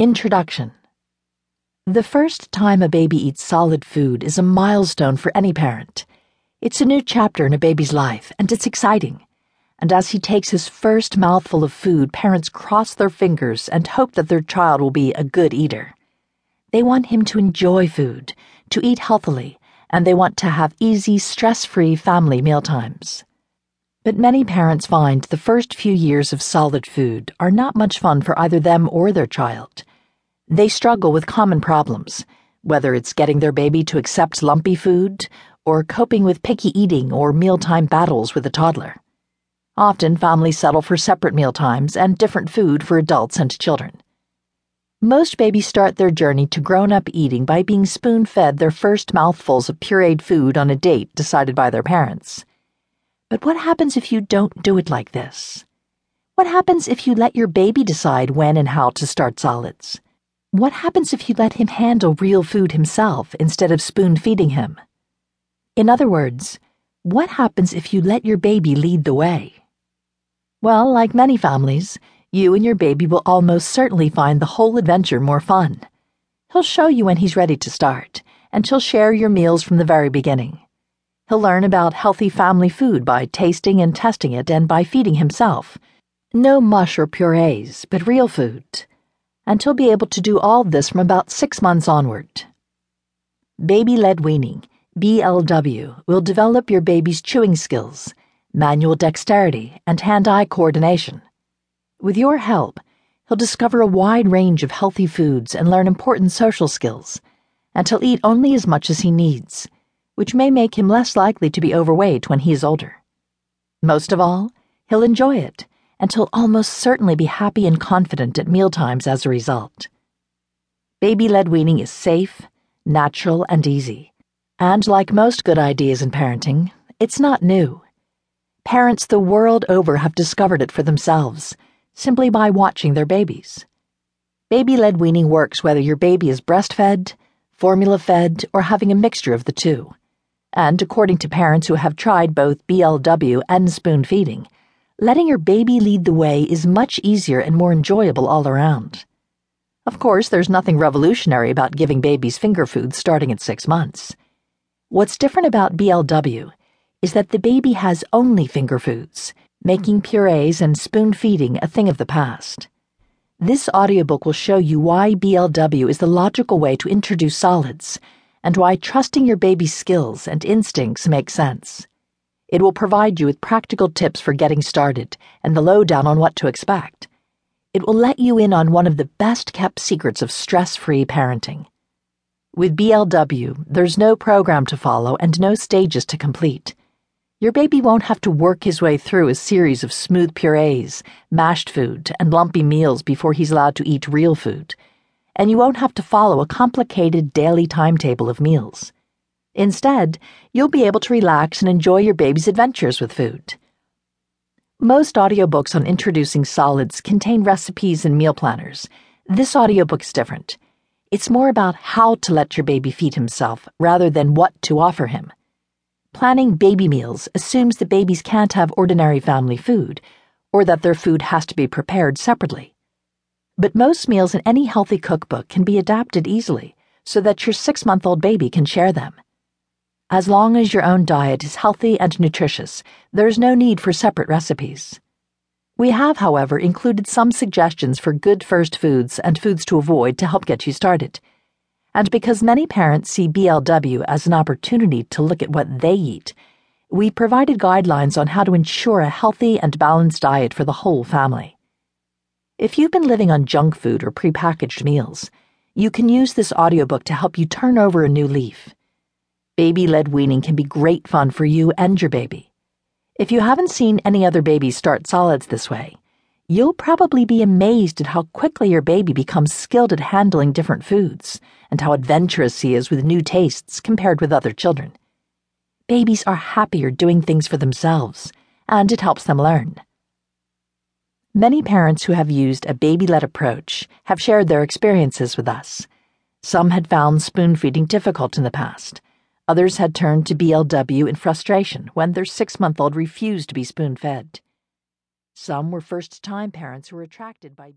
Introduction The first time a baby eats solid food is a milestone for any parent. It's a new chapter in a baby's life, and it's exciting. And as he takes his first mouthful of food, parents cross their fingers and hope that their child will be a good eater. They want him to enjoy food, to eat healthily, and they want to have easy, stress free family mealtimes. But many parents find the first few years of solid food are not much fun for either them or their child. They struggle with common problems, whether it's getting their baby to accept lumpy food, or coping with picky eating or mealtime battles with a toddler. Often families settle for separate mealtimes and different food for adults and children. Most babies start their journey to grown up eating by being spoon fed their first mouthfuls of pureed food on a date decided by their parents. But what happens if you don't do it like this? What happens if you let your baby decide when and how to start solids? What happens if you let him handle real food himself instead of spoon feeding him? In other words, what happens if you let your baby lead the way? Well, like many families, you and your baby will almost certainly find the whole adventure more fun. He'll show you when he's ready to start, and he'll share your meals from the very beginning. He'll learn about healthy family food by tasting and testing it and by feeding himself. No mush or purees, but real food. And he'll be able to do all this from about six months onward. Baby led weaning, BLW, will develop your baby's chewing skills, manual dexterity, and hand eye coordination. With your help, he'll discover a wide range of healthy foods and learn important social skills, and he'll eat only as much as he needs which may make him less likely to be overweight when he is older. Most of all, he'll enjoy it, and he'll almost certainly be happy and confident at mealtimes as a result. Baby led weaning is safe, natural, and easy. And like most good ideas in parenting, it's not new. Parents the world over have discovered it for themselves, simply by watching their babies. Baby led weaning works whether your baby is breastfed, formula fed, or having a mixture of the two and according to parents who have tried both BLW and spoon feeding, letting your baby lead the way is much easier and more enjoyable all around. Of course, there's nothing revolutionary about giving babies finger food starting at six months. What's different about BLW is that the baby has only finger foods, making purees and spoon feeding a thing of the past. This audiobook will show you why BLW is the logical way to introduce solids and why trusting your baby's skills and instincts makes sense. It will provide you with practical tips for getting started and the lowdown on what to expect. It will let you in on one of the best kept secrets of stress free parenting. With BLW, there's no program to follow and no stages to complete. Your baby won't have to work his way through a series of smooth purees, mashed food, and lumpy meals before he's allowed to eat real food and you won't have to follow a complicated daily timetable of meals. Instead, you'll be able to relax and enjoy your baby's adventures with food. Most audiobooks on introducing solids contain recipes and meal planners. This audiobook is different. It's more about how to let your baby feed himself rather than what to offer him. Planning baby meals assumes that babies can't have ordinary family food, or that their food has to be prepared separately. But most meals in any healthy cookbook can be adapted easily so that your six month old baby can share them. As long as your own diet is healthy and nutritious, there is no need for separate recipes. We have, however, included some suggestions for good first foods and foods to avoid to help get you started. And because many parents see BLW as an opportunity to look at what they eat, we provided guidelines on how to ensure a healthy and balanced diet for the whole family. If you've been living on junk food or prepackaged meals, you can use this audiobook to help you turn over a new leaf. Baby led weaning can be great fun for you and your baby. If you haven't seen any other babies start solids this way, you'll probably be amazed at how quickly your baby becomes skilled at handling different foods and how adventurous he is with new tastes compared with other children. Babies are happier doing things for themselves, and it helps them learn. Many parents who have used a baby led approach have shared their experiences with us. Some had found spoon feeding difficult in the past. Others had turned to BLW in frustration when their six month old refused to be spoon fed. Some were first time parents who were attracted by